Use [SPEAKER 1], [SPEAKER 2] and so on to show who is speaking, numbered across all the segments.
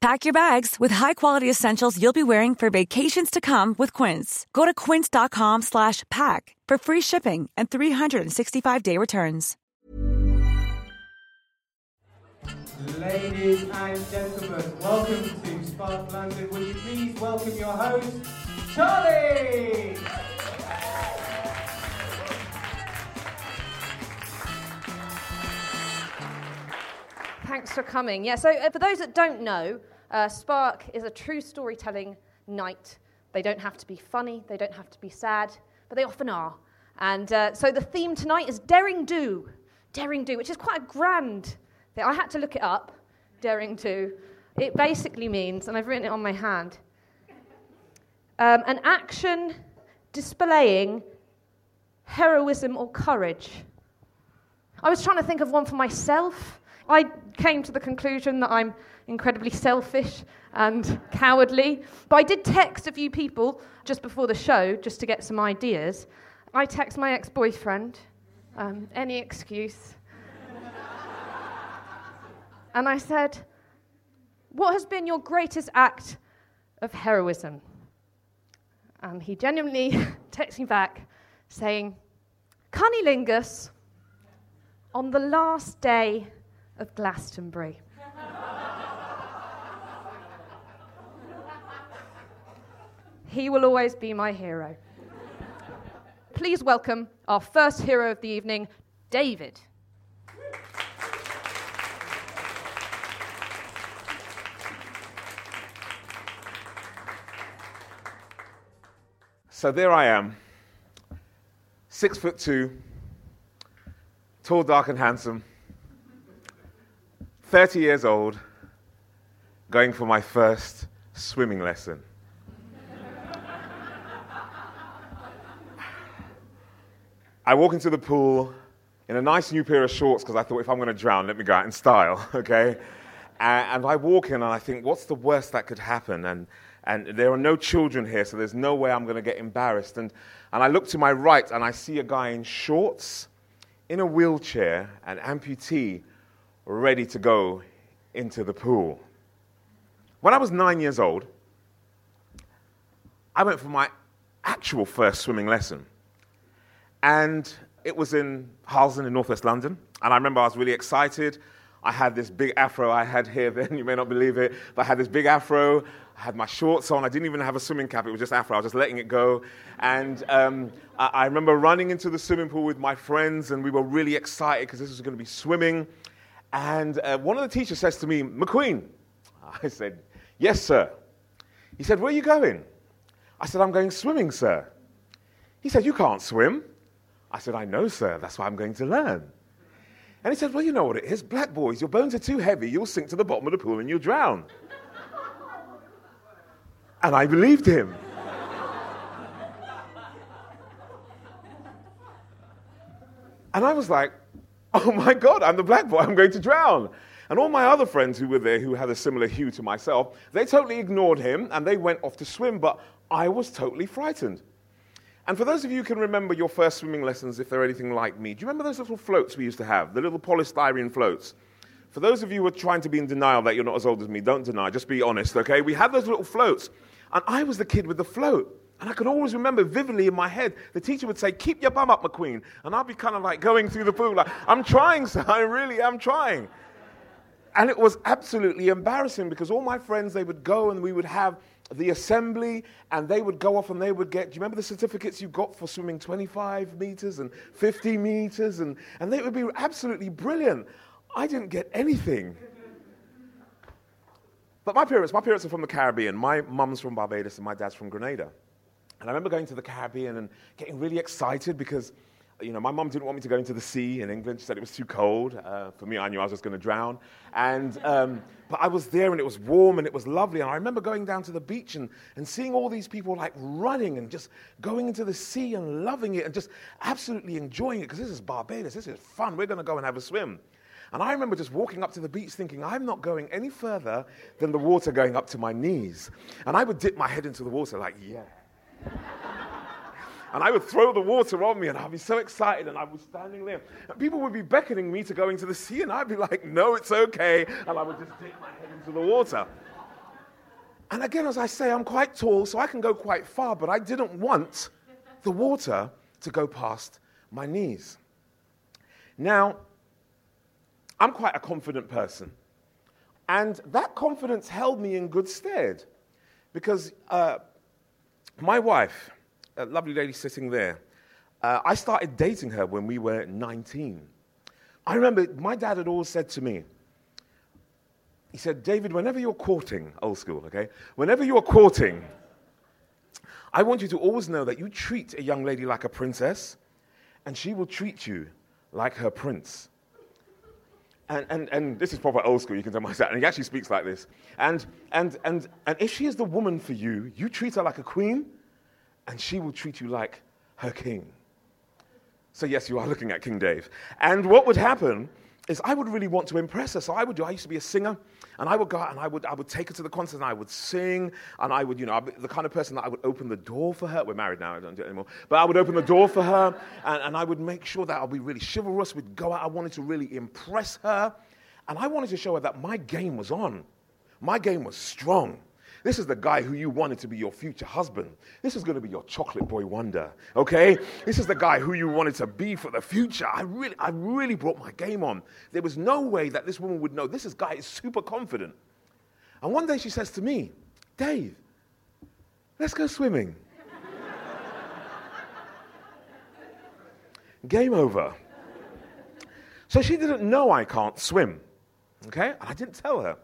[SPEAKER 1] Pack your bags with high-quality essentials you'll be wearing for vacations to come with Quince. Go to quince.com slash pack for free shipping and 365-day returns.
[SPEAKER 2] Ladies and gentlemen, welcome to Spark London. Would you please welcome your host, Charlie?
[SPEAKER 3] Thanks for coming. Yeah, so uh, for those that don't know, uh, Spark is a true storytelling night. They don't have to be funny, they don't have to be sad, but they often are. And uh, so the theme tonight is Daring Do. Daring Do, which is quite a grand thing. I had to look it up, Daring Do. It basically means, and I've written it on my hand, um, an action displaying heroism or courage. I was trying to think of one for myself. I came to the conclusion that I'm incredibly selfish and cowardly. But I did text a few people just before the show just to get some ideas. I text my ex boyfriend, um, any excuse. and I said, What has been your greatest act of heroism? And he genuinely texts me back saying, Cunnilingus, on the last day of Glastonbury. he will always be my hero. Please welcome our first hero of the evening, David.
[SPEAKER 4] So there I am, six foot two, tall, dark, and handsome, 30 years old, going for my first swimming lesson. I walk into the pool in a nice new pair of shorts because I thought if I'm going to drown, let me go out in style, okay? And, and I walk in and I think, what's the worst that could happen? And, and there are no children here, so there's no way I'm going to get embarrassed. And, and I look to my right and I see a guy in shorts, in a wheelchair, an amputee, ready to go into the pool. When I was nine years old, I went for my actual first swimming lesson. And it was in Harlesden in northwest London. And I remember I was really excited. I had this big afro I had here then, you may not believe it, but I had this big afro. I had my shorts on. I didn't even have a swimming cap, it was just afro. I was just letting it go. And um, I, I, remember running into the swimming pool with my friends, and we were really excited because this was going to be swimming. And uh, one of the teachers says to me, McQueen. I said, Yes, sir. He said, Where are you going? I said, I'm going swimming, sir. He said, You can't swim. I said, I know, sir. That's why I'm going to learn. And he said, Well, you know what it is. Black boys, your bones are too heavy. You'll sink to the bottom of the pool and you'll drown. and I believed him. and I was like, Oh my God, I'm the black boy. I'm going to drown. And all my other friends who were there, who had a similar hue to myself, they totally ignored him and they went off to swim, but I was totally frightened. And for those of you who can remember your first swimming lessons, if they're anything like me, do you remember those little floats we used to have, the little polystyrene floats? For those of you who are trying to be in denial that you're not as old as me, don't deny, just be honest, okay? We had those little floats, and I was the kid with the float. And I can always remember vividly in my head, the teacher would say, Keep your bum up, McQueen. And I'd be kind of like going through the pool, like, I'm trying, sir, I really am trying. And it was absolutely embarrassing because all my friends, they would go and we would have the assembly, and they would go off and they would get, do you remember the certificates you got for swimming 25 meters and 50 meters? And, and they would be absolutely brilliant. I didn't get anything. But my parents, my parents are from the Caribbean. My mum's from Barbados and my dad's from Grenada. And I remember going to the Caribbean and getting really excited because you know, my mom didn't want me to go into the sea in England. She said it was too cold. Uh, for me, I knew I was just going to drown. And, um, but I was there and it was warm and it was lovely. And I remember going down to the beach and, and seeing all these people like running and just going into the sea and loving it and just absolutely enjoying it because this is Barbados. This is fun. We're going to go and have a swim. And I remember just walking up to the beach thinking, I'm not going any further than the water going up to my knees. And I would dip my head into the water like, yeah. And I would throw the water on me, and I'd be so excited, and I was standing there. And people would be beckoning me to go into the sea, and I'd be like, no, it's okay. And I would just dip my head into the water. And again, as I say, I'm quite tall, so I can go quite far, but I didn't want the water to go past my knees. Now, I'm quite a confident person. And that confidence held me in good stead because uh, my wife, a lovely lady sitting there. Uh, I started dating her when we were 19. I remember my dad had always said to me, he said, David, whenever you're courting, old school, okay? Whenever you're courting, I want you to always know that you treat a young lady like a princess, and she will treat you like her prince. And, and, and this is proper old school, you can tell my dad, and he actually speaks like this. And, and, and, and if she is the woman for you, you treat her like a queen, and she will treat you like her king. So, yes, you are looking at King Dave. And what would happen is I would really want to impress her. So, I would do, I used to be a singer, and I would go out and I would, I would take her to the concert and I would sing, and I would, you know, I'd the kind of person that I would open the door for her. We're married now, I don't do it anymore. But I would open the door for her, and, and I would make sure that I'll be really chivalrous. We'd go out, I wanted to really impress her, and I wanted to show her that my game was on. My game was strong. This is the guy who you wanted to be your future husband. This is going to be your chocolate boy wonder, okay? This is the guy who you wanted to be for the future. I really, I really brought my game on. There was no way that this woman would know this is, guy is super confident. And one day she says to me, Dave, let's go swimming. Game over. So she didn't know I can't swim, okay? And I didn't tell her.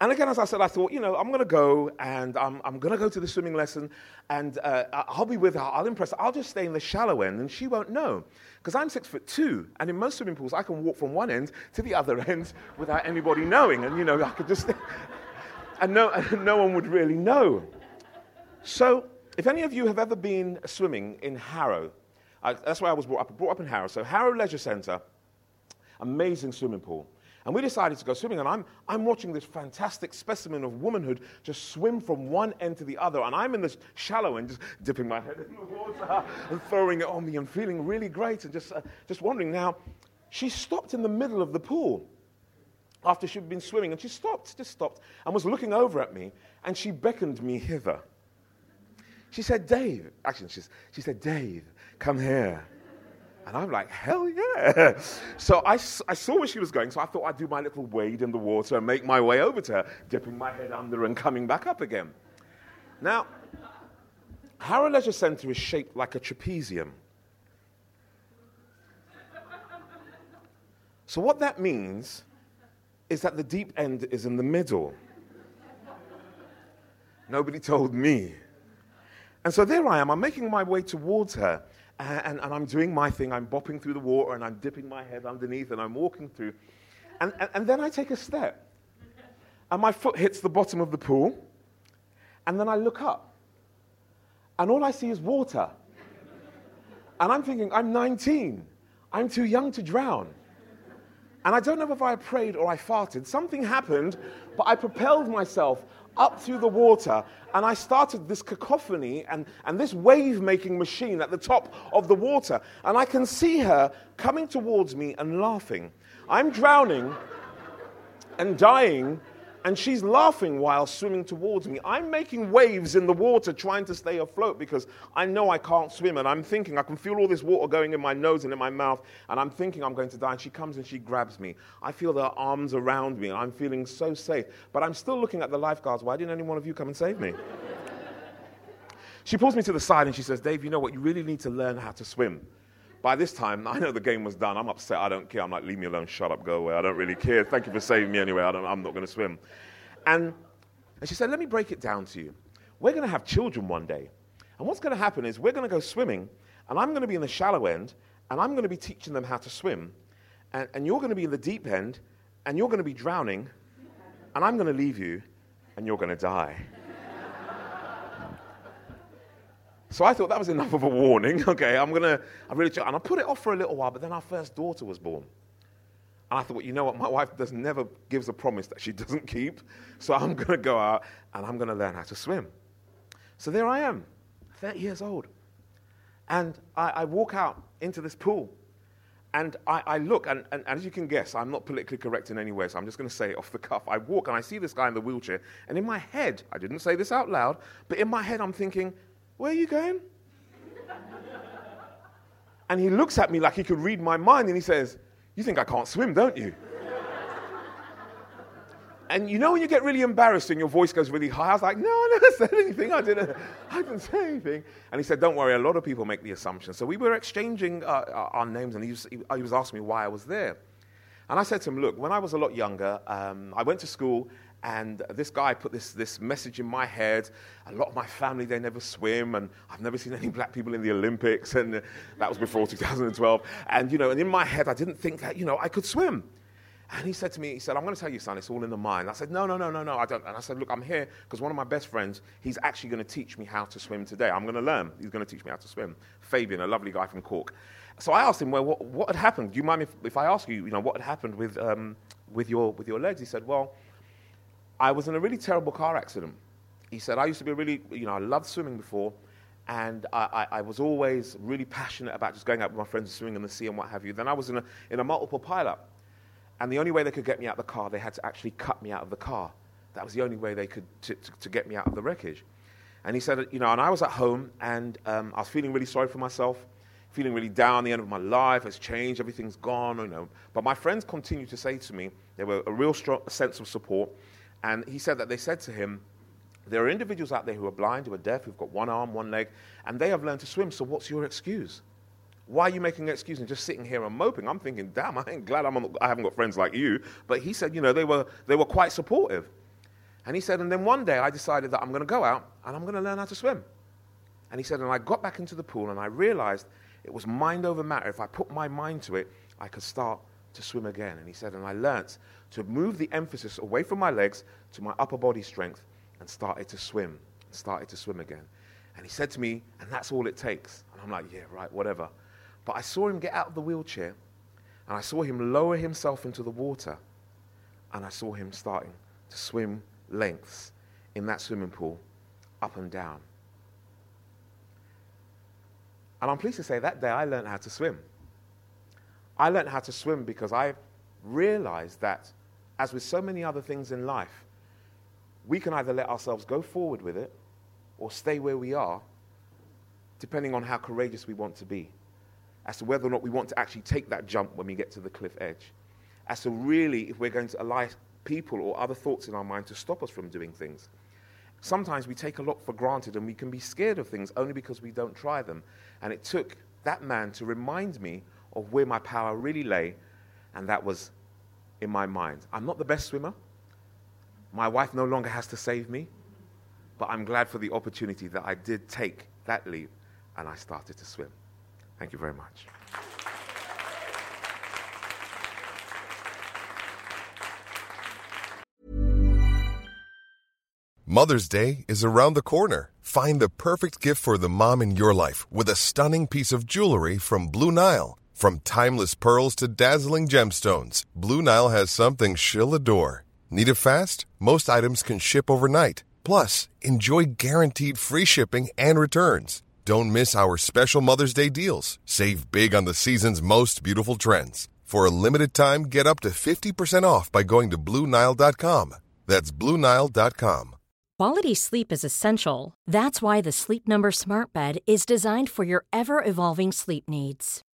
[SPEAKER 4] And again, as I said, I thought, you know, I'm going to go and I'm, I'm going to go to the swimming lesson and uh, I'll be with her. I'll impress her. I'll just stay in the shallow end and she won't know. Because I'm six foot two. And in most swimming pools, I can walk from one end to the other end without anybody knowing. And, you know, I could just. and, no, and no one would really know. So, if any of you have ever been swimming in Harrow, I, that's where I was brought up. Brought up in Harrow. So, Harrow Leisure Centre, amazing swimming pool. And we decided to go swimming, and I'm, I'm watching this fantastic specimen of womanhood just swim from one end to the other. And I'm in the shallow end, just dipping my head in the water and throwing it on me and feeling really great and just, uh, just wondering. Now, she stopped in the middle of the pool after she'd been swimming, and she stopped, just stopped, and was looking over at me, and she beckoned me hither. She said, Dave, actually, she, she said, Dave, come here. And I'm like, hell yeah. So I, I saw where she was going, so I thought I'd do my little wade in the water and make my way over to her, dipping my head under and coming back up again. Now, Harrow Leisure Centre is shaped like a trapezium. So, what that means is that the deep end is in the middle. Nobody told me. And so there I am, I'm making my way towards her and, and, I'm doing my thing. I'm bopping through the water and I'm dipping my head underneath and I'm walking through. And, and, and then I take a step. And my foot hits the bottom of the pool. And then I look up. And all I see is water. And I'm thinking, I'm 19. I'm too young to drown. And I don't know if I prayed or I farted. Something happened, but I propelled myself up through the water, and I started this cacophony and, and this wave making machine at the top of the water. And I can see her coming towards me and laughing. I'm drowning and dying, and she's laughing while swimming towards me. I'm making waves in the water trying to stay afloat because I know I can't swim. And I'm thinking, I can feel all this water going in my nose and in my mouth. And I'm thinking I'm going to die. And she comes and she grabs me. I feel her arms around me. And I'm feeling so safe. But I'm still looking at the lifeguards. Why didn't any one of you come and save me? she pulls me to the side and she says, Dave, you know what? You really need to learn how to swim. By this time, I know the game was done. I'm upset. I don't care. I'm like, leave me alone. Shut up. Go away. I don't really care. Thank you for saving me anyway. I am not going to swim. And, and she said, let me break it down to you. We're going to have children one day. And what's going to happen is we're going to go swimming, and I'm going to be in the shallow end, and I'm going to be teaching them how to swim. And, and you're going to be in the deep end, and you're going to be drowning, and I'm going to leave you, and you're going to die. So I thought that was enough of a warning. Okay, I'm gonna, I really, and I put it off for a little while. But then our first daughter was born, and I thought, you know what? My wife does never gives a promise that she doesn't keep. So I'm gonna go out and I'm gonna learn how to swim. So there I am, 30 years old, and I, I walk out into this pool, and I, I look, and, and, and, as you can guess, I'm not politically correct in any way, so I'm just to say it off the cuff. I walk and I see this guy in the wheelchair, and in my head, I didn't say this out loud, but in my head, I'm thinking, where are you going? and he looks at me like he could read my mind and he says, You think I can't swim, don't you? and you know when you get really embarrassed and your voice goes really high? I was like, No, I never said anything. I didn't, I didn't say anything. And he said, Don't worry, a lot of people make the assumption. So we were exchanging uh, our names and he was, he was asking me why I was there. And I said to him, Look, when I was a lot younger, um, I went to school and this guy put this, this message in my head. A lot of my family, they never swim, and I've never seen any black people in the Olympics, and that was before 2012. And, you know, and in my head, I didn't think that, you know, I could swim. And he said to me, he said, I'm going to tell you, son, it's all in the mind. I said, no, no, no, no, no, I don't. And I said, look, I'm here because one of my best friends, he's actually going to teach me how to swim today. I'm going to learn. He's going to teach me how to swim. Fabian, a lovely guy from Cork. So I asked him, well, what, what had happened? Do you mind if, if I ask you, you know, what had happened with, um, with, your, with your legs? He said, well, I was in a really terrible car accident. He said, I used to be really, you know, I loved swimming before, and I, I, I, was always really passionate about just going out with my friends and swimming in the sea and what have you. Then I was in a, in a multiple pileup, and the only way they could get me out of the car, they had to actually cut me out of the car. That was the only way they could to, to, get me out of the wreckage. And he said, you know, and I was at home, and um, I was feeling really sorry for myself, feeling really down. The end of my life has changed, everything's gone, you know. But my friends continued to say to me, there were a real strong sense of support and he said that they said to him, There are individuals out there who are blind, who are deaf, who've got one arm, one leg, and they have learned to swim, so what's your excuse? Why are you making an excuse and just sitting here and moping? I'm thinking, damn, I ain't glad I'm on, I haven't got friends like you. But he said, you know, they were, they were quite supportive. And he said, and then one day I decided that I'm going to go out and I'm going to learn how to swim. And he said, and I got back into the pool and I realized it was mind over matter. If I put my mind to it, I could start to swim again. And he said, and I learnt to move the emphasis away from my legs to my upper body strength and started to swim, started to swim again. And he said to me, and that's all it takes. And I'm like, yeah, right, whatever. But I saw him get out of the wheelchair and I saw him lower himself into the water and I saw him starting to swim lengths in that swimming pool up and down. And I'm pleased to say that day I learned how to swim. I learned how to swim because I realized that as with so many other things in life, we can either let ourselves go forward with it or stay where we are, depending on how courageous we want to be, as to whether or not we want to actually take that jump when we get to the cliff edge, as to really if we're going to allow people or other thoughts in our mind to stop us from doing things. Sometimes we take a lot for granted and we can be scared of things only because we don't try them. And it took that man to remind me of where my power really lay, and that was in my mind. I'm not the best swimmer. My wife no longer has to save me, but I'm glad for the opportunity that I did take that leap and I started to swim. Thank you very much.
[SPEAKER 5] Mother's Day is around the corner. Find the perfect gift for the mom in your life with a stunning piece of jewelry from Blue Nile. From timeless pearls to dazzling gemstones, Blue Nile has something she'll adore. Need it fast? Most items can ship overnight. Plus, enjoy guaranteed free shipping and returns. Don't miss our special Mother's Day deals. Save big on the season's most beautiful trends. For a limited time, get up to 50% off by going to Blue Nile.com. That's BlueNile.com.
[SPEAKER 1] Quality sleep is essential. That's why the Sleep Number Smart Bed is designed for your ever evolving sleep needs.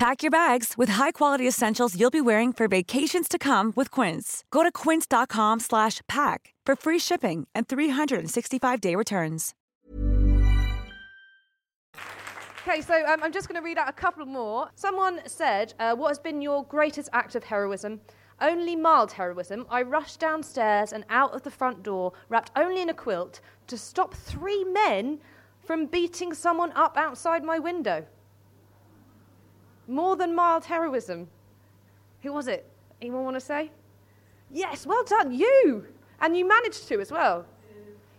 [SPEAKER 1] Pack your bags with high-quality essentials you'll be wearing for vacations to come with Quince. Go to quince.com slash pack for free shipping and 365-day returns.
[SPEAKER 3] Okay, so um, I'm just going to read out a couple more. Someone said, uh, What has been your greatest act of heroism? Only mild heroism. I rushed downstairs and out of the front door, wrapped only in a quilt, to stop three men from beating someone up outside my window. More than mild heroism. Who was it? Anyone want to say? Yes, well done, you! And you managed to as well.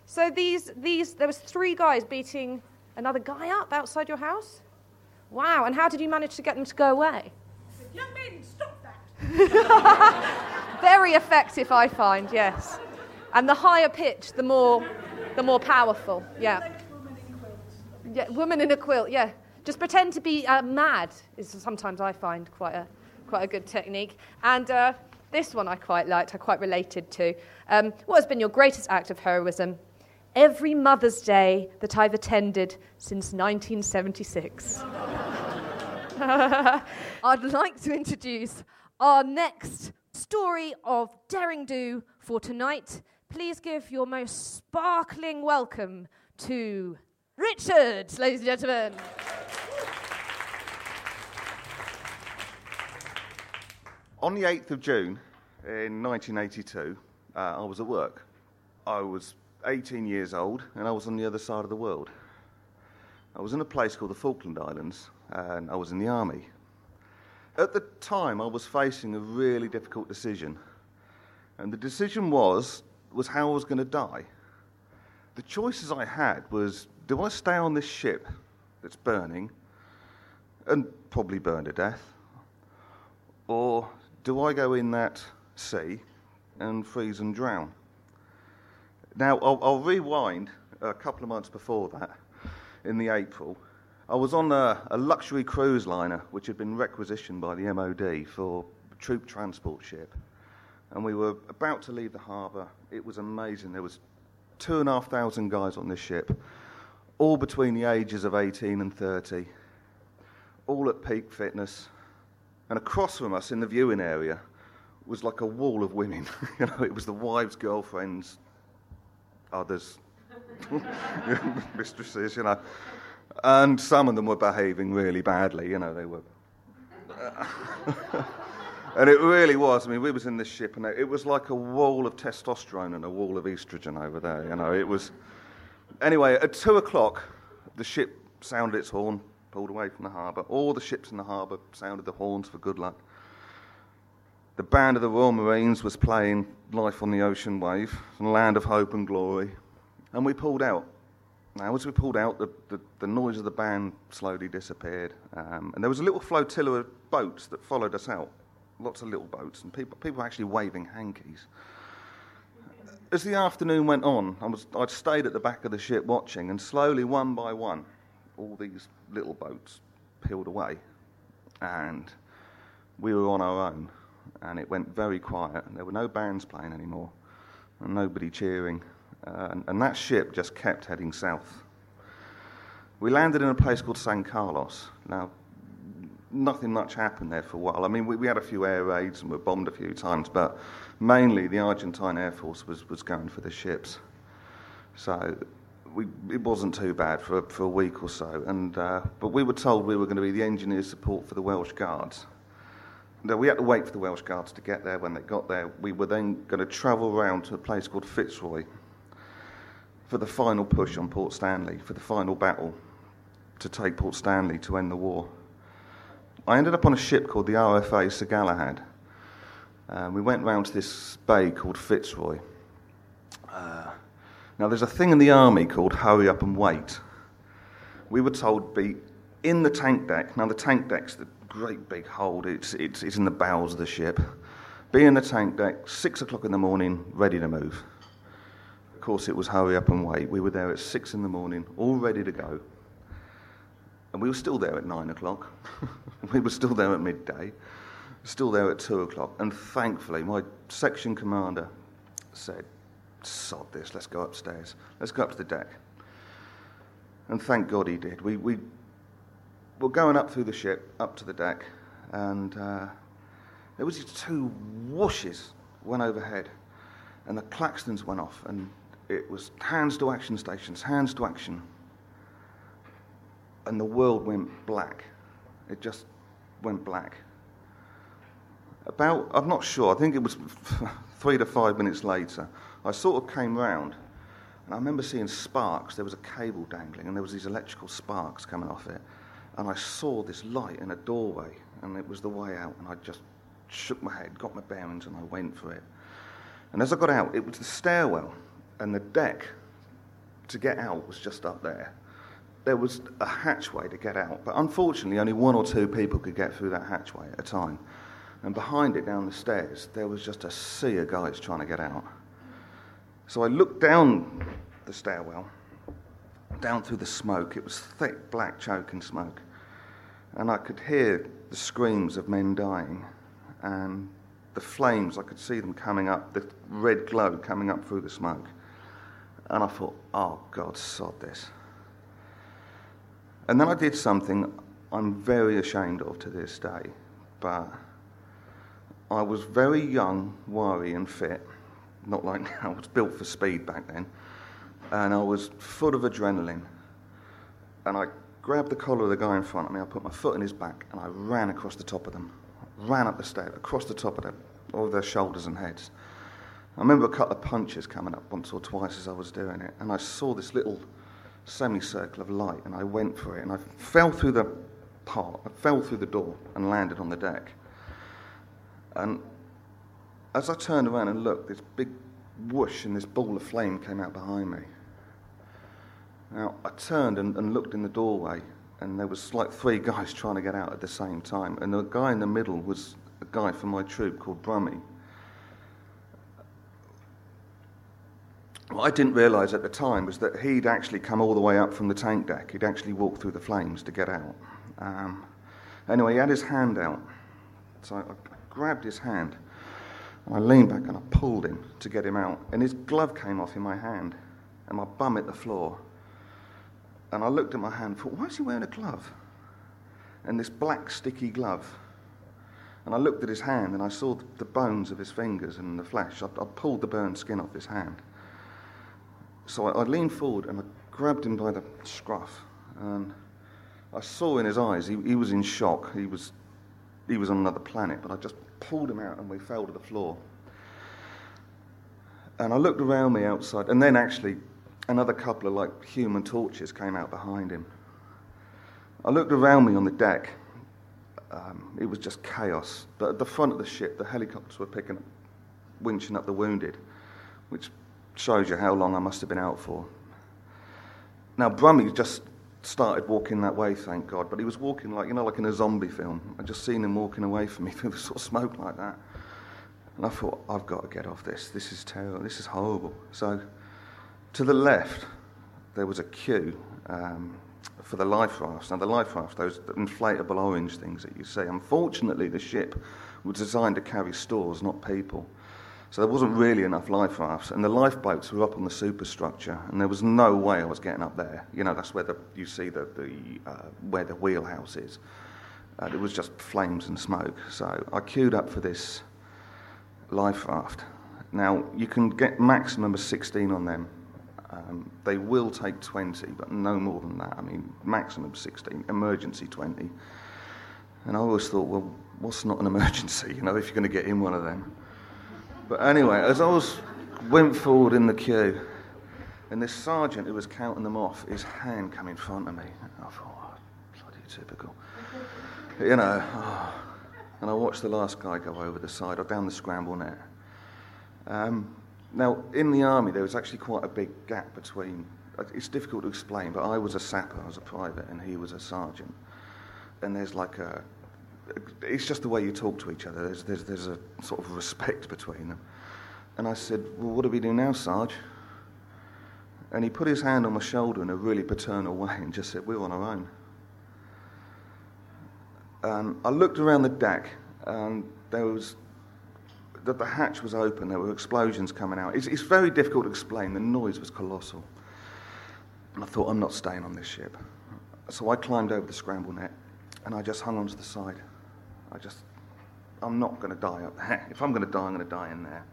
[SPEAKER 3] So these, these, there was three guys beating another guy up outside your house? Wow, and how did you manage to get them to go away?
[SPEAKER 6] Young men, stop that!
[SPEAKER 3] Very effective, I find, yes. And the higher pitch, the more, the more powerful, yeah. Yeah, woman in a quilt, yeah. Just pretend to be uh, mad is sometimes I find quite a, quite a good technique. And uh, this one I quite liked, I quite related to. Um, what has been your greatest act of heroism? Every Mother's Day that I've attended since 1976. I'd like to introduce our next story of daring do for tonight. Please give your most sparkling welcome to Richard, ladies and gentlemen.
[SPEAKER 7] On the 8th of June in 1982, uh, I was at work. I was 18 years old and I was on the other side of the world. I was in a place called the Falkland Islands and I was in the army. At the time, I was facing a really difficult decision. And the decision was, was how I was going to die. The choices I had was do I stay on this ship that's burning and probably burn to death? Or do I go in that sea and freeze and drown? Now, I'll, I'll rewind a couple of months before that, in the April. I was on a, a, luxury cruise liner which had been requisitioned by the MOD for troop transport ship. And we were about to leave the harbour. It was amazing. There was two and a half thousand guys on this ship, all between the ages of 18 and 30, all at peak fitness. And across from us in the viewing area was like a wall of women. you know, it was the wives, girlfriends, others, mistresses, you know. And some of them were behaving really badly, you know, they were. and it really was. I mean, we was in this ship, and it was like a wall of testosterone and a wall of estrogen over there, you know. It was. Anyway, at two o'clock, the ship sounded its horn, pulled away from the harbour. All the ships in the harbour sounded the horns for good luck. The band of the Royal Marines was playing Life on the Ocean Wave, and Land of Hope and Glory, and we pulled out. Now, as we pulled out, the, the, the noise of the band slowly disappeared, um, and there was a little flotilla of boats that followed us out. Lots of little boats, and people, people actually waving hankies. As the afternoon went on, I was, I'd stayed at the back of the ship watching, and slowly, one by one, all these little boats peeled away, and we were on our own, and it went very quiet, and there were no bands playing anymore, and nobody cheering uh, and, and that ship just kept heading south. We landed in a place called San Carlos. Now, nothing much happened there for a while. I mean, we, we had a few air raids and were bombed a few times, but mainly the Argentine Air Force was, was going for the ships. So we, it wasn't too bad for, for a week or so. And, uh, but we were told we were going to be the engineer support for the Welsh Guards. Now, we had to wait for the Welsh Guards to get there. When they got there, we were then going to travel around to a place called Fitzroy for the final push on Port Stanley, for the final battle to take Port Stanley to end the war. I ended up on a ship called the RFA Sir Galahad. Uh, we went round to this bay called Fitzroy. Now, there's a thing in the army called hurry up and wait. We were told to be in the tank deck. Now, the tank deck's the great big hold, it's, it's, it's in the bowels of the ship. Be in the tank deck, six o'clock in the morning, ready to move. Of course, it was hurry up and wait. We were there at six in the morning, all ready to go. And we were still there at nine o'clock. we were still there at midday, still there at two o'clock. And thankfully, my section commander said, Sod this, let's go upstairs. Let's go up to the deck. And thank God he did. We, we were going up through the ship, up to the deck, and uh, there was two whooshes went overhead, and the claxons went off, and it was hands to action stations, hands to action and the world went black. It just went black. About, I'm not sure, I think it was three to five minutes later, I sort of came round and I remember seeing sparks. There was a cable dangling and there was these electrical sparks coming off it. And I saw this light in a doorway and it was the way out. And I just shook my head, got my bearings, and I went for it. And as I got out, it was the stairwell and the deck to get out was just up there there was a hatchway to get out, but unfortunately, only one or two people could get through that hatchway at a time. And behind it, down the stairs, there was just a sea of guys trying to get out. So I looked down the stairwell, down through the smoke. It was thick, black, choking smoke. And I could hear the screams of men dying. And the flames, I could see them coming up, the red glow coming up through the smoke. And I thought, oh, God, sod this. And then I did something I'm very ashamed of to this day, but I was very young, wiry, and fit. Not like now, I was built for speed back then. And I was full of adrenaline. And I grabbed the collar of the guy in front of me, I put my foot in his back, and I ran across the top of them. Ran up the stairs, across the top of them, all their shoulders and heads. I remember a couple of punches coming up once or twice as I was doing it, and I saw this little semicircle of light, and I went for it, and I fell through the part, I fell through the door and landed on the deck. And as I turned around and looked, this big whoosh and this ball of flame came out behind me. Now, I turned and, and looked in the doorway, and there was like three guys trying to get out at the same time. And the guy in the middle was a guy from my troop called Brummy. What I didn't realise at the time was that he'd actually come all the way up from the tank deck. He'd actually walked through the flames to get out. Um, anyway, he had his hand out. So I grabbed his hand. And I leaned back and I pulled him to get him out. And his glove came off in my hand. And my bum hit the floor. And I looked at my hand and thought, why is he wearing a glove? And this black, sticky glove. And I looked at his hand and I saw the bones of his fingers and the flesh. I, I pulled the burned skin off his hand. So I, I leaned forward and I grabbed him by the scruff. And I saw in his eyes, he, he was in shock. He was, he was on another planet. But I just pulled him out and we fell to the floor. And I looked around me outside. And then actually, another couple of like human torches came out behind him. I looked around me on the deck. Um, it was just chaos. But at the front of the ship, the helicopters were picking up, winching up the wounded, which shows you how long I must have been out for. Now, Brummy just started walking that way, thank God, but he was walking like, you know, like in a zombie film. I just seen him walking away from me through the sort of smoke like that. And I thought, I've got to get off this. This is terrible. This is horrible. So, to the left, there was a queue um, for the life rafts. Now, the life rafts, those inflatable orange things that you see, unfortunately, the ship was designed to carry stores, not people. So there wasn't really enough life rafts, and the lifeboats were up on the superstructure, and there was no way I was getting up there. You know, that's where the, you see the, the uh, where the wheelhouse is. Uh, it was just flames and smoke. So I queued up for this life raft. Now you can get maximum of 16 on them. Um, they will take 20, but no more than that. I mean, maximum 16, emergency 20. And I always thought, well, what's not an emergency, you know, if you're going to get in one of them? But anyway, as I was went forward in the queue, and this sergeant who was counting them off, his hand came in front of me. I thought, oh, bloody typical. You know, oh. and I watched the last guy go over the side or down the scramble net. Um, now, in the army, there was actually quite a big gap between. It's difficult to explain, but I was a sapper, I was a private, and he was a sergeant. And there's like a. It's just the way you talk to each other. There's, there's, there's a sort of respect between them. And I said, Well, what do we do now, Sarge? And he put his hand on my shoulder in a really paternal way and just said, We're on our own. Um, I looked around the deck, and there was that the hatch was open, there were explosions coming out. It's, it's very difficult to explain. The noise was colossal. And I thought, I'm not staying on this ship. So I climbed over the scramble net and I just hung onto the side. I just, I'm not going to die up there. If I'm going to die, I'm going to die in there.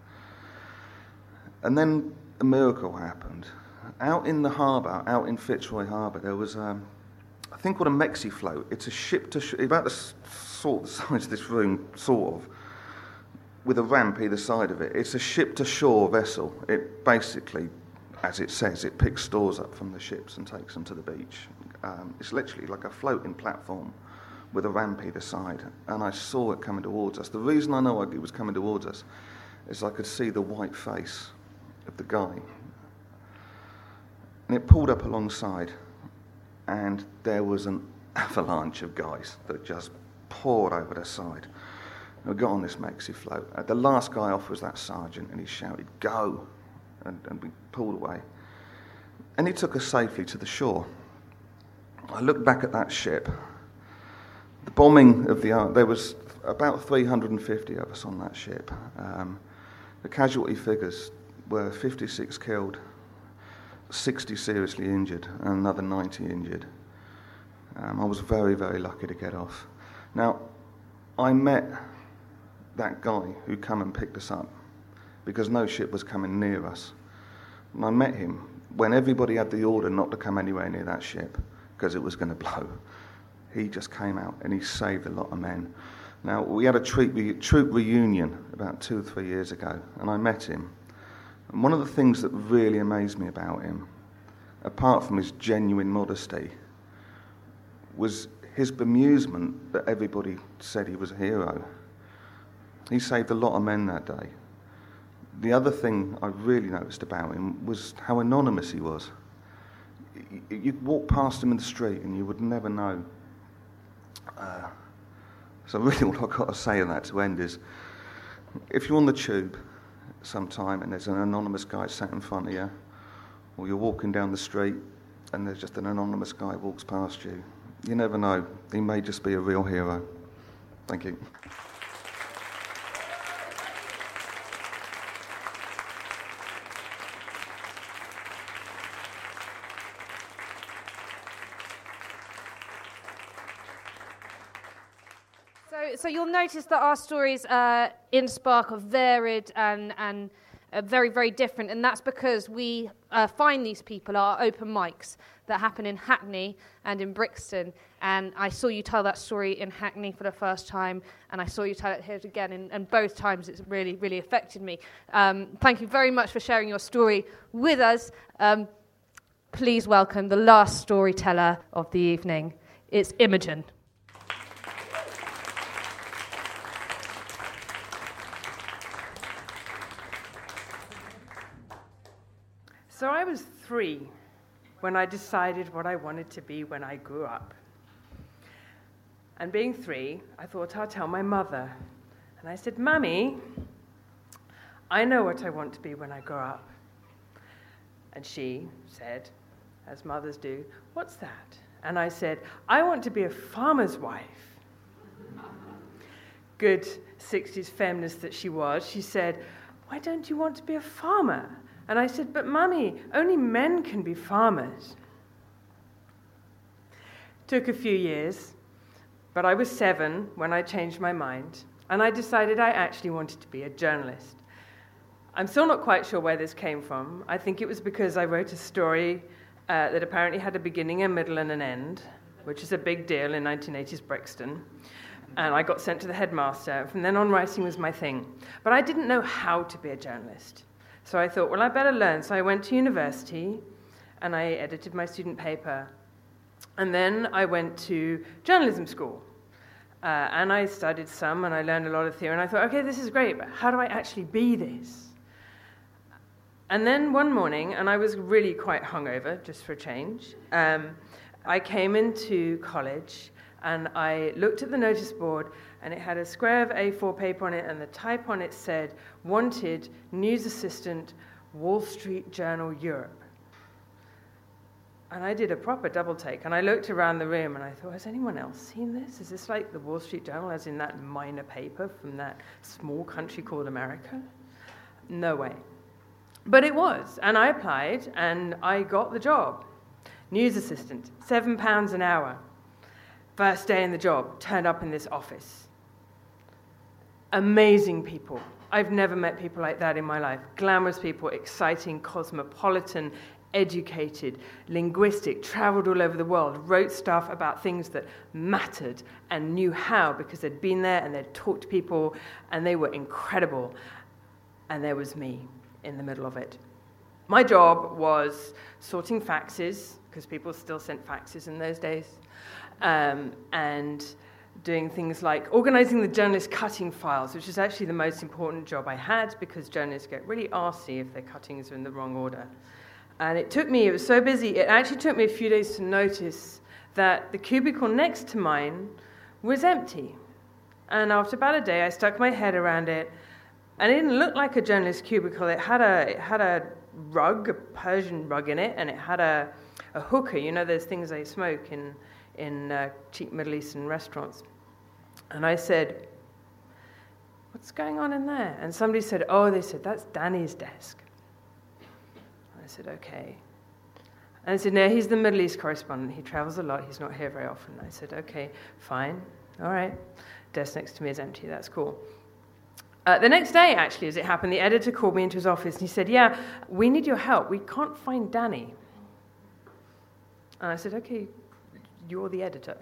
[SPEAKER 7] And then a miracle happened. Out in the harbour, out in Fitzroy Harbour, there was, um, I think, called a Mexeflote. It's a ship to about the sort the size of this room, sort of with a ramp either side of it. It's a ship to shore vessel. It basically, as it says, it picks stores up from the ships and takes them to the beach. Um, it's literally like a floating platform with a ramp either side. And I saw it coming towards us. The reason I know it was coming towards us is I could see the white face of the guy. And it pulled up alongside, and there was an avalanche of guys that just poured over the side. We got on this Mexeflote. Uh, the last guy off was that sergeant, and he shouted, Go! And, and we pulled away. And he took us safely to the shore. I looked back at that ship. The bombing of the. There was about 350 of us on that ship. Um, the casualty figures were 56 killed, 60 seriously injured, and another 90 injured. Um, I was very, very lucky to get off. Now, I met that guy who come and picked us up because no ship was coming near us. And I met him when everybody had the order not to come anywhere near that ship because it was going to blow. He just came out and he saved a lot of men. Now, we had a troop, troop reunion about two or three years ago, and I met him. And one of the things that really amazed me about him, apart from his genuine modesty, was his bemusement that everybody said he was a hero. He saved a lot of men that day. The other thing I really noticed about him was how anonymous he was. You'd walk past him in the street and you would never know. So, really, what I've got to say on that to end is if you're on the tube sometime and there's an anonymous guy sat in front of you, or you're walking down the street and there's just an anonymous guy walks past you, you never know. He may just be a real hero. Thank you.
[SPEAKER 3] so you'll notice that our stories uh, in Spark are varied and, and uh, very, very different, and that's because we uh, find these people our open mics that happen in Hackney and in Brixton. And I saw you tell that story in Hackney for the first time, and I saw you tell it here again, and, and both times it's really, really affected me. Um, thank you very much for sharing your story with us. Um, please welcome the last storyteller of the evening. It's Imogen.
[SPEAKER 8] So I was three when I decided what I wanted to be when I grew up. And being three, I thought I'd tell my mother. And I said, Mummy, I know what I want to be when I grow up. And she said, as mothers do, What's that? And I said, I want to be a farmer's wife. Good 60s feminist that she was, she said, Why don't you want to be a farmer? And I said, But mummy, only men can be farmers. Took a few years, but I was seven when I changed my mind, and I decided I actually wanted to be a journalist. I'm still not quite sure where this came from. I think it was because I wrote a story uh, that apparently had a beginning, a middle, and an end, which is a big deal in 1980s Brixton. And I got sent to the headmaster. From then on, writing was my thing. But I didn't know how to be a journalist. So I thought, well, I better learn. So I went to university and I edited my student paper. And then I went to journalism school. Uh, and I studied some and I learned a lot of theory. And I thought, okay, this is great, but how do I actually be this? And then one morning, and I was really quite hungover, just for a change, um, I came into college and I looked at the notice board and it had a square of A4 paper on it, and the type on it said, Wanted News Assistant, Wall Street Journal, Europe. And I did a proper double take, and I looked around the room and I thought, has anyone else seen this? Is this like the Wall Street Journal, as in that minor paper from that small country called America? No way. But it was, and I applied and I got the job. News assistant, seven pounds an hour. First day in the job, turned up in this office. Amazing people. I've never met people like that in my life. Glamorous people, exciting, cosmopolitan, educated, linguistic, traveled all over the world, wrote stuff about things that mattered and knew how because they'd been there and they'd talked to people and they were incredible. And there was me in the middle of it. My job was sorting faxes, because people still sent faxes in those days, um, and doing things like organizing the journalist cutting files, which is actually the most important job I had because journalists get really arsy if their cuttings are in the wrong order. And it took me, it was so busy, it actually took me a few days to notice that the cubicle next to mine was empty. And after about a day, I stuck my head around it and it didn't look like a journalist cubicle. It had a, it had a rug, a Persian rug in it, and it had a, a hookah. You know those things they smoke in, in uh, cheap Middle Eastern restaurants. And I said, What's going on in there? And somebody said, Oh, they said, That's Danny's desk. I said, Okay. And I said, No, he's the Middle East correspondent. He travels a lot. He's not here very often. I said, Okay, fine. All right. Desk next to me is empty. That's cool. Uh, the next day, actually, as it happened, the editor called me into his office and he said, Yeah, we need your help. We can't find Danny. And I said, Okay, you're the editor.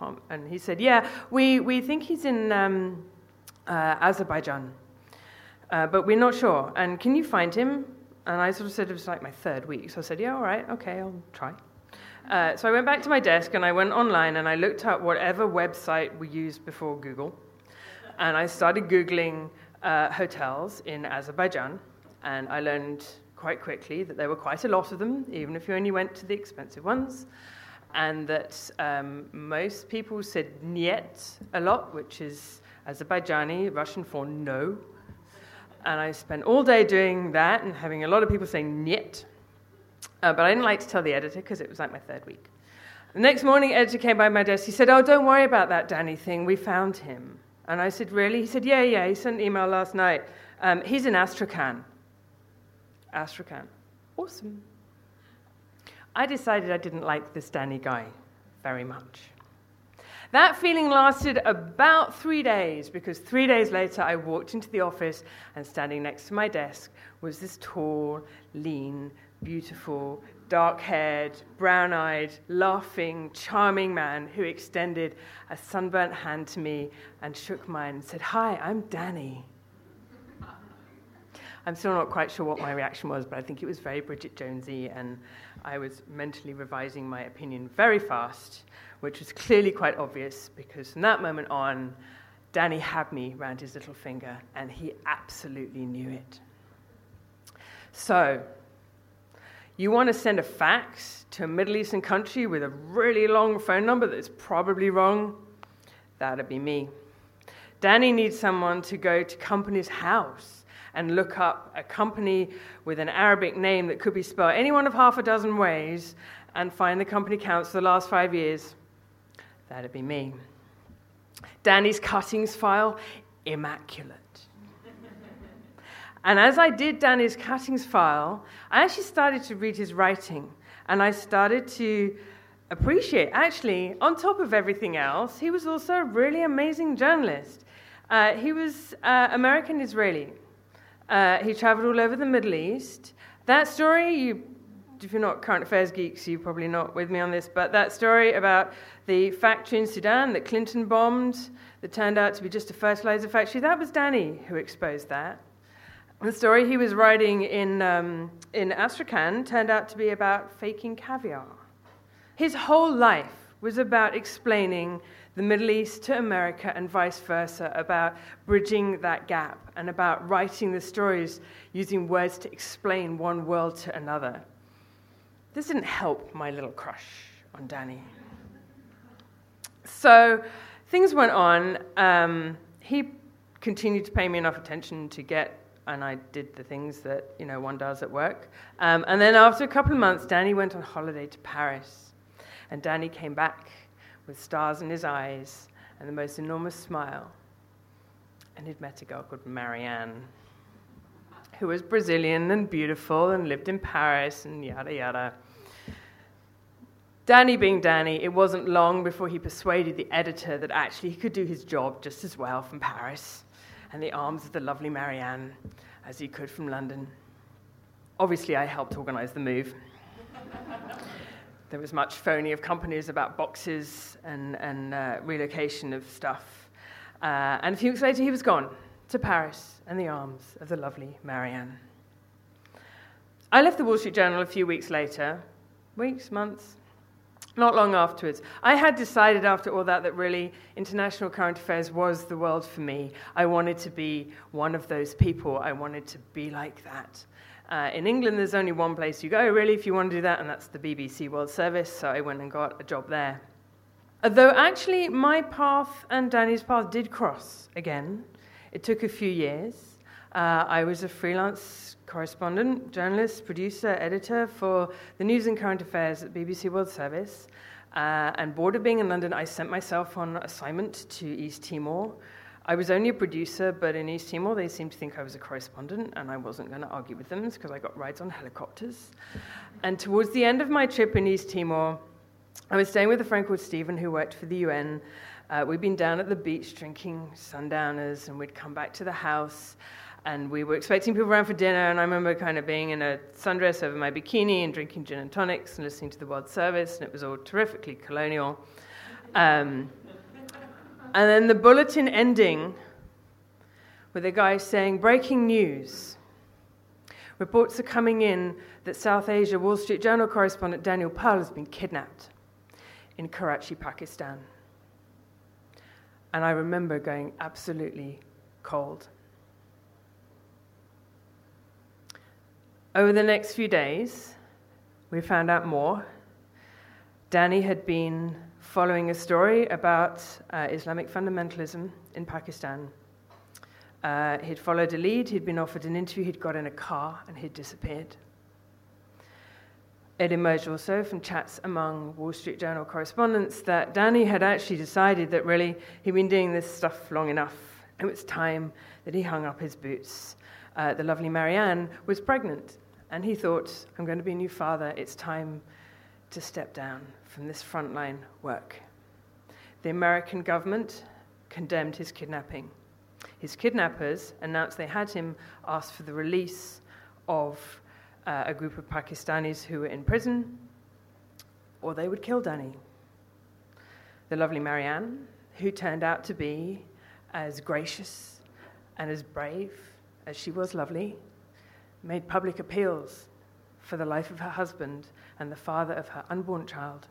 [SPEAKER 8] You. And he said, Yeah, we, we think he's in um, uh, Azerbaijan, uh, but we're not sure. And can you find him? And I sort of said it was like my third week. So I said, Yeah, all right, okay, I'll try. Uh, so I went back to my desk and I went online and I looked up whatever website we used before Google and I started Googling uh, hotels in Azerbaijan, and I learned quite quickly that there were quite a lot of them, even if you only went to the expensive ones, and that um, most people said niet a lot, which is Azerbaijani, Russian for no. And I spent all day doing that and having a lot of people saying niet. Uh, but I didn't like to tell the editor because it was like my third week. The next morning, editor came by my desk. He said, Oh, don't worry about that Danny thing. We found him. And I said, Really? He said, Yeah, yeah. He sent an email last night. Um, he's in Astrakhan. Astrakhan. Awesome. I decided I didn't like this Danny guy very much. That feeling lasted about three days because three days later I walked into the office and standing next to my desk was this tall, lean, beautiful, dark haired, brown eyed, laughing, charming man who extended a sunburnt hand to me and shook mine and said, Hi, I'm Danny. I'm still not quite sure what my reaction was, but I think it was very Bridget Jonesy, and I was mentally revising my opinion very fast, which was clearly quite obvious because from that moment on, Danny had me round his little finger, and he absolutely knew it. So, you want to send a fax to a Middle Eastern country with a really long phone number that's probably wrong? That'd be me. Danny needs someone to go to Companies House and look up a company with an Arabic name that could be spelled any one of half a dozen ways and find the company counts for the last five years. That'd be me. Danny's cuttings file, immaculate. And as I did Danny's cuttings file, I actually started to read his writing and I started to appreciate, actually, on top of everything else, he was also a really amazing journalist. Uh, he was uh, American Israeli. Uh, he traveled all over the Middle East. That story, you, if you're not current affairs geeks, you're probably not with me on this, but that story about the factory in Sudan that Clinton bombed, that turned out to be just a fertilizer factory, that was Danny who exposed that. The story he was writing in, um, in Astrakhan turned out to be about faking caviar. His whole life was about explaining the Middle East to America and vice versa, about bridging that gap and about writing the stories using words to explain one world to another. This didn't help my little crush on Danny. So things went on. Um, he continued to pay me enough attention to get and I did the things that you know one does at work. Um, and then after a couple of months, Danny went on holiday to Paris, and Danny came back with stars in his eyes and the most enormous smile. And he'd met a girl called Mariane, who was Brazilian and beautiful and lived in Paris and yada yada. Danny being Danny, it wasn't long before he persuaded the editor that actually he could do his job just as well from Paris and the arms of the lovely Mariane as he could from London. Obviously, I helped organize the move. There was much phony of companies about boxes and, and uh, relocation of stuff. Uh, and a few weeks later, he was gone to Paris and the arms of the lovely Mariane. I left the Wall Street Journal a few weeks later, weeks, months, not long afterwards. I had decided after all that that really international current affairs was the world for me. I wanted to be one of those people. I wanted to be like that. Uh, in England, there's only one place you go, really, if you want to do that, and that's the BBC World Service. So I went and got a job there. Although actually, my path and Danny's path did cross again. It took a few years. Uh, I was a freelance correspondent, journalist, producer, editor for the news and current affairs at BBC World Service. Uh, and bored of being in London, I sent myself on assignment to East Timor. I was only a producer, but in East Timor, they seemed to think I was a correspondent, and I wasn't going to argue with them because I got rides on helicopters. And towards the end of my trip in East Timor, I was staying with a friend called Stephen who worked for the UN. Uh, we'd been down at the beach drinking sundowners, and we'd come back to the house and we were expecting people around for dinner, and I remember kind of being in a sundress over my bikini and drinking gin and tonics and listening to the World Service, and it was all terrifically colonial. Um, and then the bulletin ending with a guy saying, Breaking news. Reports are coming in that South Asia Wall Street Journal correspondent Daniel Pearl has been kidnapped in Karachi, Pakistan. And I remember going absolutely cold. Over the next few days, we found out more. Danny had been following a story about uh, Islamic fundamentalism in Pakistan. Uh, he'd followed a lead, he'd been offered an interview, he'd got in a car, and he'd disappeared. It emerged also from chats among Wall Street Journal correspondents that Danny had actually decided that really he'd been doing this stuff long enough. It was time that he hung up his boots. Uh, the lovely Mariane was pregnant and he thought, I'm going to be a new father. It's time to step down from this frontline work. The American government condemned his kidnapping. His kidnappers announced they had him asked for the release of uh, a group of Pakistanis who were in prison, or they would kill Danny. The lovely Mariane, who turned out to be as gracious and as brave as she was lovely, made public appeals for the life of her husband and the father of her unborn child.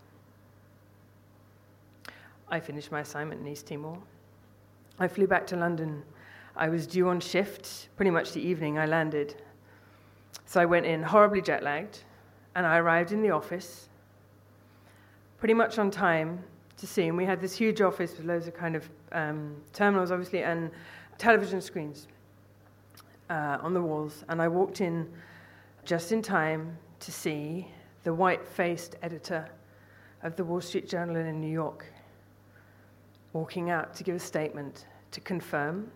[SPEAKER 8] I finished my assignment in East Timor. I flew back to London. I was due on shift pretty much the evening I landed. So I went in horribly jet lagged, and I arrived in the office pretty much on time to see. And we had this huge office with loads of kind of um, terminals, obviously, and television screens uh, on the walls, and I walked in just in time to see the white faced editor of the Wall Street Journal in New York walking out to give a statement to confirm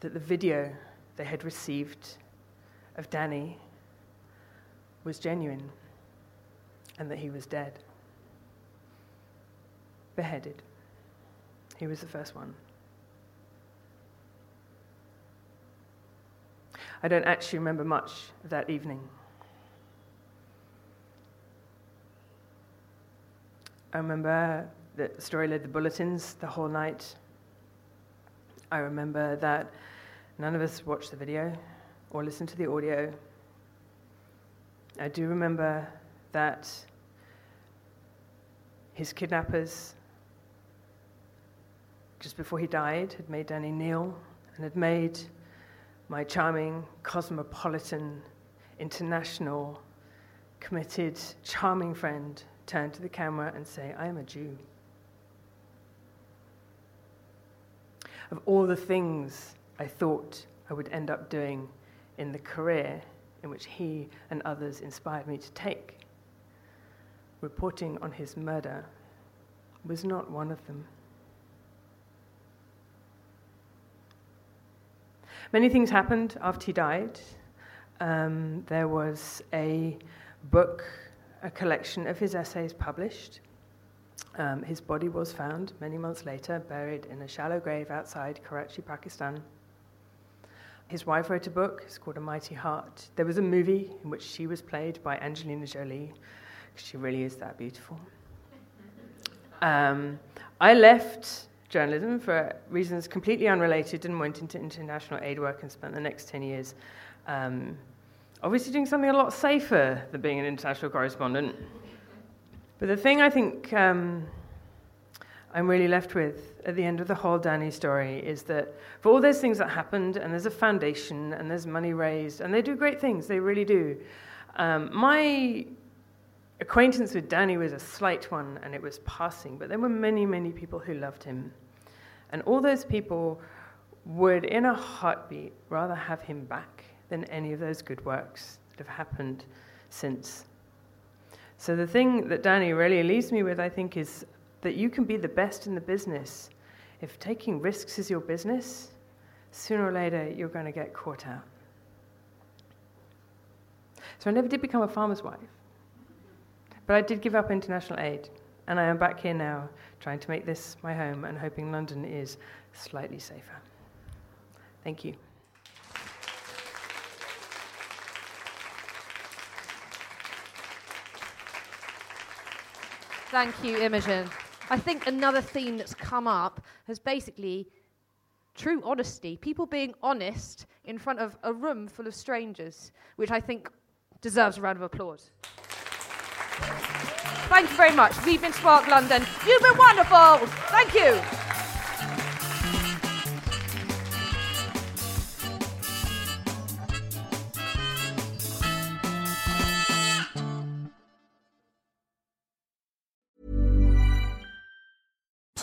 [SPEAKER 8] that the video they had received of Danny was genuine and that he was dead. Beheaded. He was the first one. I don't actually remember much of that evening. I remember the story led the bulletins the whole night. I remember that none of us watched the video or listened to the audio. I do remember that his kidnappers, just before he died, had made Danny kneel and had made my charming, cosmopolitan, international, committed, charming friend turn to the camera and say, I am a Jew. Of all the things I thought I would end up doing in the career in which he and others inspired me to take, reporting on his murder was not one of them. Many things happened after he died. Um, there was a book, a collection of his essays published. Um, his body was found many months later, buried in a shallow grave outside Karachi, Pakistan. His wife wrote a book, it's called A Mighty Heart. There was a movie in which she was played by Angelina Jolie. She really is that beautiful. Um, I left journalism for reasons completely unrelated and went into international aid work and spent the next 10 years um, obviously doing something a lot safer than being an international correspondent. But the thing I think um, I'm really left with at the end of the whole Danny story is that for all those things that happened, and there's a foundation, and there's money raised, and they do great things, they really do. Um, my acquaintance with Danny was a slight one, and it was passing, but there were many, many people who loved him. And all those people would, in a heartbeat, rather have him back than any of those good works that have happened since. So, the thing that Danny really leaves me with, I think, is that you can be the best in the business. If taking risks is your business, sooner or later you're going to get caught out. So, I never did become a farmer's wife. But I did give up international aid, and I am back here now trying to make this my home and hoping London is slightly safer. Thank you.
[SPEAKER 3] Thank you, Imogen. I think another theme that's come up has basically true honesty, people being honest in front of a room full of strangers, which I think deserves a round of applause. Thank you very much. We've been Spark London. You've been wonderful. Thank you.